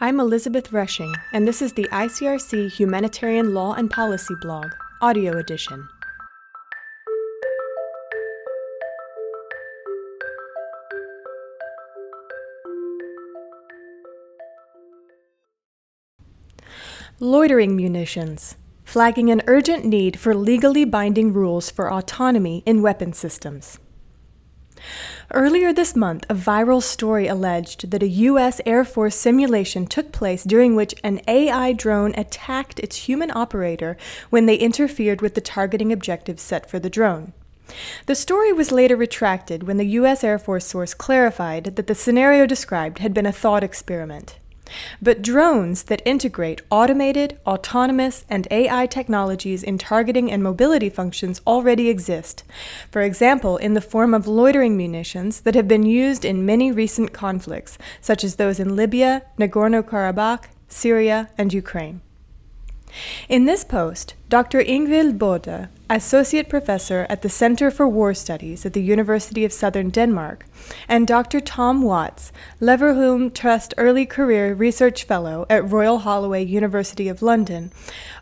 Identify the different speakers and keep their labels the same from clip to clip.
Speaker 1: I'm Elizabeth Rushing, and this is the ICRC Humanitarian Law and Policy blog, audio edition. Loitering munitions, flagging an urgent need for legally binding rules for autonomy in weapon systems. Earlier this month, a viral story alleged that a U.S. Air Force simulation took place during which an AI drone attacked its human operator when they interfered with the targeting objectives set for the drone. The story was later retracted when the U.S. Air Force source clarified that the scenario described had been a thought experiment. But drones that integrate automated, autonomous, and AI technologies in targeting and mobility functions already exist, for example, in the form of loitering munitions that have been used in many recent conflicts, such as those in Libya, Nagorno Karabakh, Syria, and Ukraine. In this post, Dr. Ingvild Bode, Associate Professor at the Center for War Studies at the University of Southern Denmark, and Dr. Tom Watts, Leverhulme Trust Early Career Research Fellow at Royal Holloway, University of London,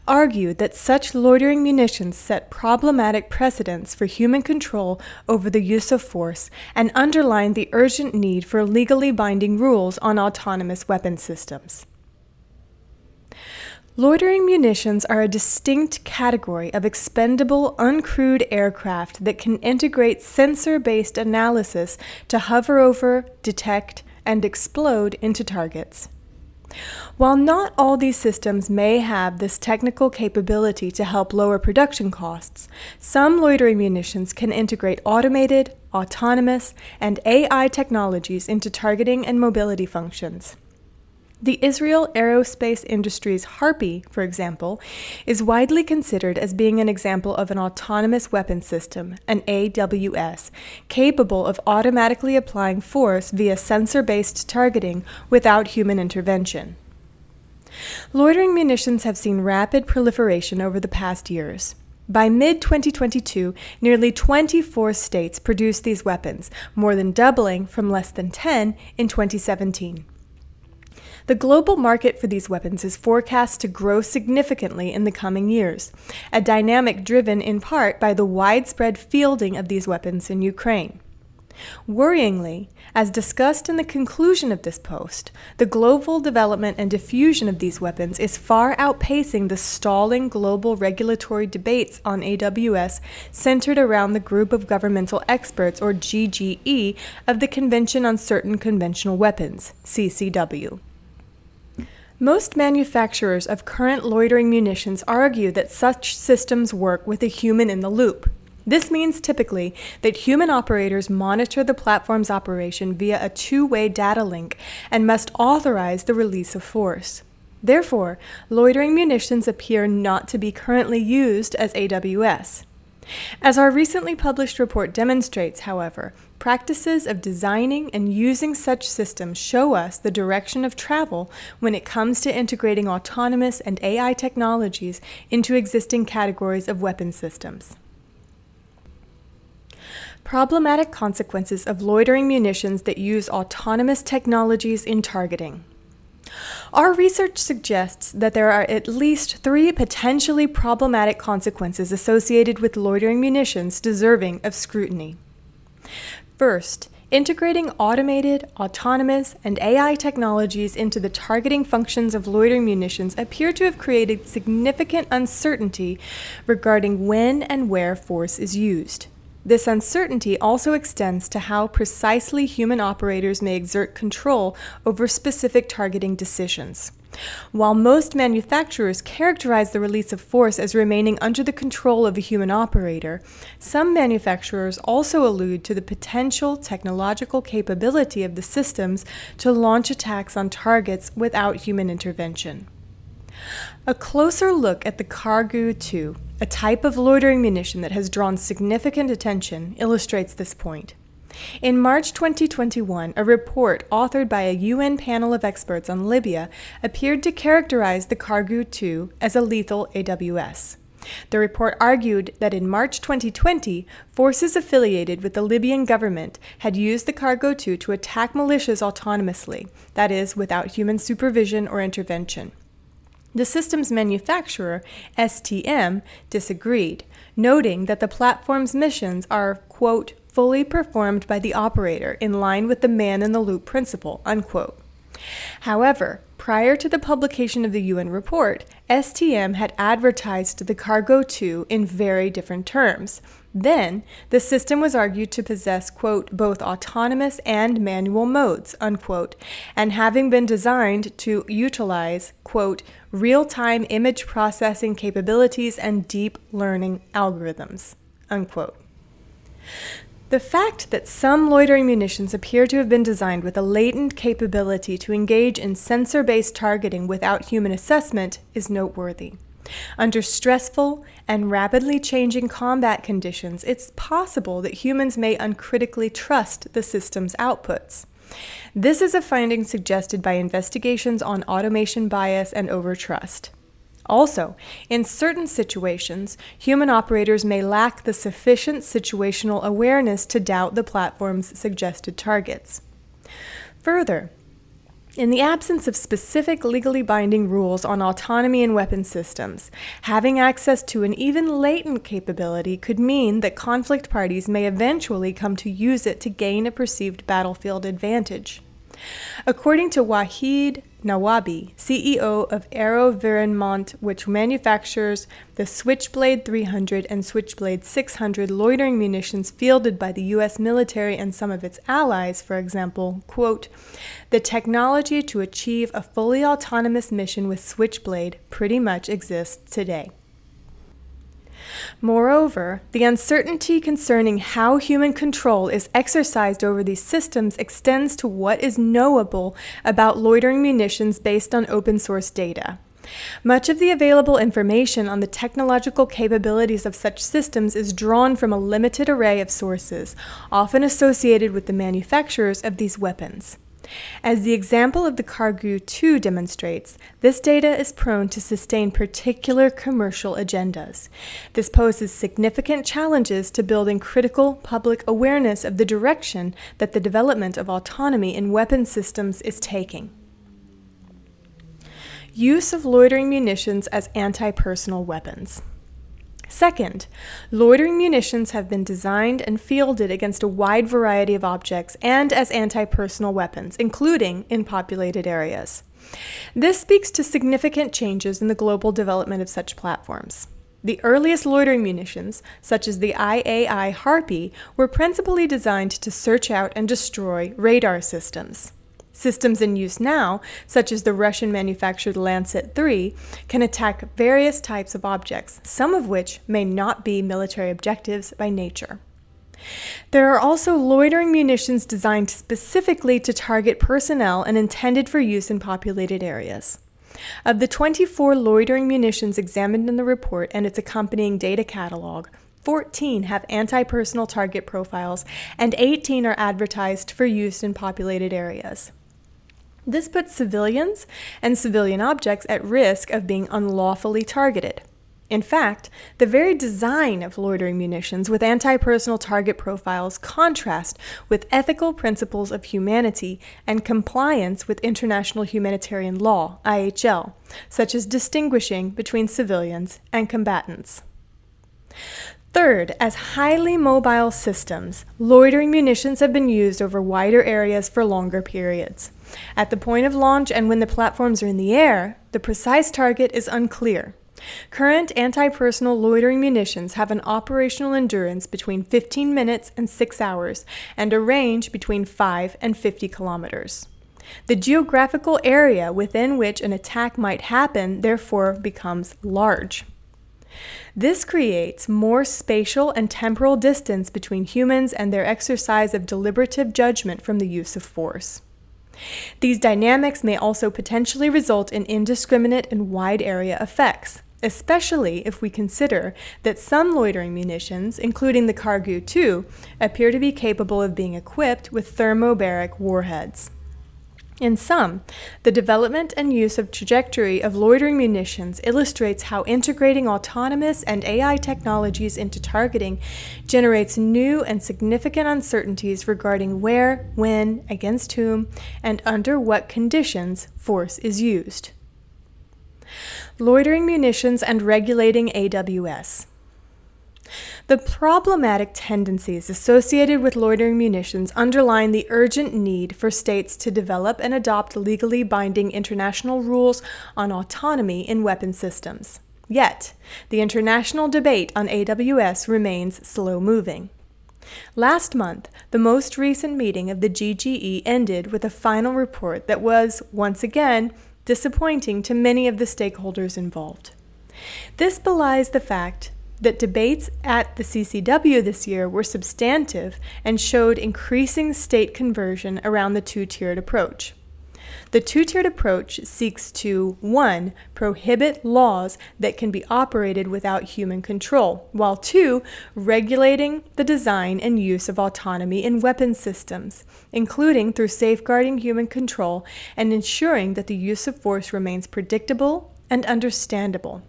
Speaker 1: argued that such loitering munitions set problematic precedents for human control over the use of force and underlined the urgent need for legally binding rules on autonomous weapon systems. Loitering munitions are a distinct category of expendable uncrewed aircraft that can integrate sensor based analysis to hover over, detect, and explode into targets. While not all these systems may have this technical capability to help lower production costs, some loitering munitions can integrate automated, autonomous, and AI technologies into targeting and mobility functions. The Israel Aerospace Industries Harpy, for example, is widely considered as being an example of an autonomous weapon system, an AWS, capable of automatically applying force via sensor based targeting without human intervention. Loitering munitions have seen rapid proliferation over the past years. By mid 2022, nearly 24 states produced these weapons, more than doubling from less than 10 in 2017. The global market for these weapons is forecast to grow significantly in the coming years, a dynamic driven in part by the widespread fielding of these weapons in Ukraine. Worryingly, as discussed in the conclusion of this post, the global development and diffusion of these weapons is far outpacing the stalling global regulatory debates on AWS centered around the Group of Governmental Experts, or GGE, of the Convention on Certain Conventional Weapons, CCW. Most manufacturers of current loitering munitions argue that such systems work with a human in the loop. This means typically that human operators monitor the platform's operation via a two way data link and must authorize the release of force. Therefore, loitering munitions appear not to be currently used as AWS. As our recently published report demonstrates, however, practices of designing and using such systems show us the direction of travel when it comes to integrating autonomous and AI technologies into existing categories of weapon systems. Problematic consequences of loitering munitions that use autonomous technologies in targeting. Our research suggests that there are at least three potentially problematic consequences associated with loitering munitions deserving of scrutiny. First, integrating automated, autonomous, and AI technologies into the targeting functions of loitering munitions appear to have created significant uncertainty regarding when and where force is used. This uncertainty also extends to how precisely human operators may exert control over specific targeting decisions. While most manufacturers characterize the release of force as remaining under the control of a human operator, some manufacturers also allude to the potential technological capability of the systems to launch attacks on targets without human intervention. A closer look at the Kargu 2 a type of loitering munition that has drawn significant attention illustrates this point. In March 2021, a report authored by a UN panel of experts on Libya appeared to characterize the Kargu 2 as a lethal AWS. The report argued that in March 2020, forces affiliated with the Libyan government had used the Kargu 2 to attack militias autonomously, that is, without human supervision or intervention. The system's manufacturer, STM, disagreed, noting that the platform's missions are, quote, fully performed by the operator in line with the man in the loop principle, unquote. However, prior to the publication of the UN report, STM had advertised the Kargu 2 in very different terms. Then, the system was argued to possess, quote, both autonomous and manual modes, unquote, and having been designed to utilize, quote, real time image processing capabilities and deep learning algorithms, unquote. The fact that some loitering munitions appear to have been designed with a latent capability to engage in sensor based targeting without human assessment is noteworthy. Under stressful and rapidly changing combat conditions, it's possible that humans may uncritically trust the system's outputs. This is a finding suggested by investigations on automation bias and overtrust. Also, in certain situations, human operators may lack the sufficient situational awareness to doubt the platform's suggested targets. Further, in the absence of specific legally binding rules on autonomy in weapon systems, having access to an even latent capability could mean that conflict parties may eventually come to use it to gain a perceived battlefield advantage. According to Wahid Nawabi, CEO of AeroVironment, which manufactures the Switchblade 300 and Switchblade 600 loitering munitions fielded by the U.S. military and some of its allies, for example, quote, the technology to achieve a fully autonomous mission with Switchblade pretty much exists today. Moreover, the uncertainty concerning how human control is exercised over these systems extends to what is knowable about loitering munitions based on open source data. Much of the available information on the technological capabilities of such systems is drawn from a limited array of sources, often associated with the manufacturers of these weapons. As the example of the Kargu 2 demonstrates, this data is prone to sustain particular commercial agendas. This poses significant challenges to building critical public awareness of the direction that the development of autonomy in weapon systems is taking. Use of loitering munitions as anti personal weapons. Second, loitering munitions have been designed and fielded against a wide variety of objects and as anti personal weapons, including in populated areas. This speaks to significant changes in the global development of such platforms. The earliest loitering munitions, such as the IAI Harpy, were principally designed to search out and destroy radar systems. Systems in use now, such as the Russian manufactured Lancet 3, can attack various types of objects, some of which may not be military objectives by nature. There are also loitering munitions designed specifically to target personnel and intended for use in populated areas. Of the 24 loitering munitions examined in the report and its accompanying data catalog, 14 have anti personal target profiles, and 18 are advertised for use in populated areas. This puts civilians and civilian objects at risk of being unlawfully targeted. In fact, the very design of loitering munitions with anti personal target profiles contrast with ethical principles of humanity and compliance with international humanitarian law, IHL, such as distinguishing between civilians and combatants. Third, as highly mobile systems, loitering munitions have been used over wider areas for longer periods. At the point of launch and when the platforms are in the air, the precise target is unclear. Current anti personal loitering munitions have an operational endurance between 15 minutes and 6 hours and a range between 5 and 50 kilometers. The geographical area within which an attack might happen therefore becomes large. This creates more spatial and temporal distance between humans and their exercise of deliberative judgment from the use of force. These dynamics may also potentially result in indiscriminate and wide area effects, especially if we consider that some loitering munitions, including the Kargu 2, appear to be capable of being equipped with thermobaric warheads. In sum, the development and use of trajectory of loitering munitions illustrates how integrating autonomous and AI technologies into targeting generates new and significant uncertainties regarding where, when, against whom, and under what conditions force is used. Loitering munitions and regulating AWS. The problematic tendencies associated with loitering munitions underline the urgent need for states to develop and adopt legally binding international rules on autonomy in weapon systems. Yet, the international debate on AWS remains slow moving. Last month, the most recent meeting of the GGE ended with a final report that was, once again, disappointing to many of the stakeholders involved. This belies the fact that debates at the CCW this year were substantive and showed increasing state conversion around the two tiered approach. The two tiered approach seeks to 1. prohibit laws that can be operated without human control, while 2. regulating the design and use of autonomy in weapon systems, including through safeguarding human control and ensuring that the use of force remains predictable and understandable.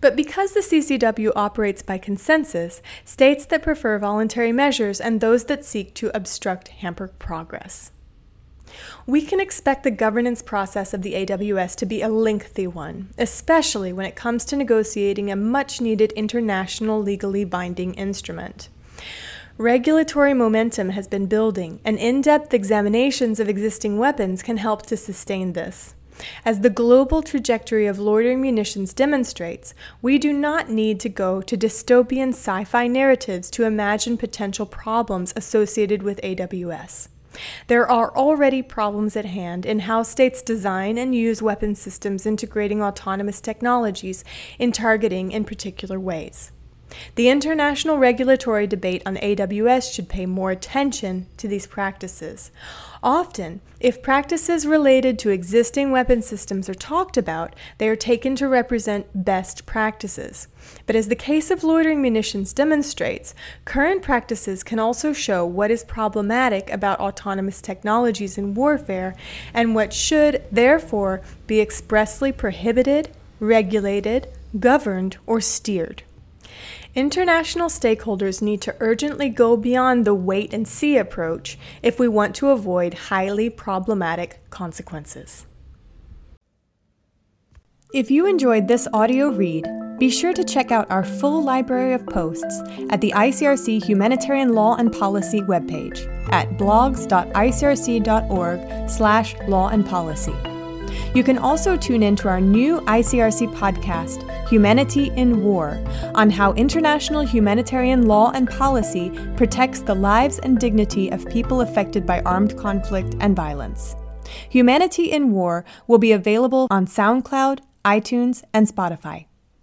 Speaker 1: But because the CCW operates by consensus, states that prefer voluntary measures and those that seek to obstruct hamper progress. We can expect the governance process of the AWS to be a lengthy one, especially when it comes to negotiating a much needed international legally binding instrument. Regulatory momentum has been building, and in depth examinations of existing weapons can help to sustain this. As the global trajectory of loitering munitions demonstrates, we do not need to go to dystopian sci fi narratives to imagine potential problems associated with AWS. There are already problems at hand in how states design and use weapon systems integrating autonomous technologies in targeting in particular ways. The international regulatory debate on AWS should pay more attention to these practices. Often, if practices related to existing weapon systems are talked about, they are taken to represent best practices. But as the case of loitering munitions demonstrates, current practices can also show what is problematic about autonomous technologies in warfare and what should, therefore, be expressly prohibited, regulated, governed, or steered. International stakeholders need to urgently go beyond the wait and see approach if we want to avoid highly problematic consequences. If you enjoyed this audio read, be sure to check out our full library of posts at the ICRC Humanitarian Law and Policy webpage at blogs.icrc.org/law and policy. You can also tune in to our new ICRC podcast, Humanity in War, on how international humanitarian law and policy protects the lives and dignity of people affected by armed conflict and violence. Humanity in War will be available on SoundCloud, iTunes, and Spotify.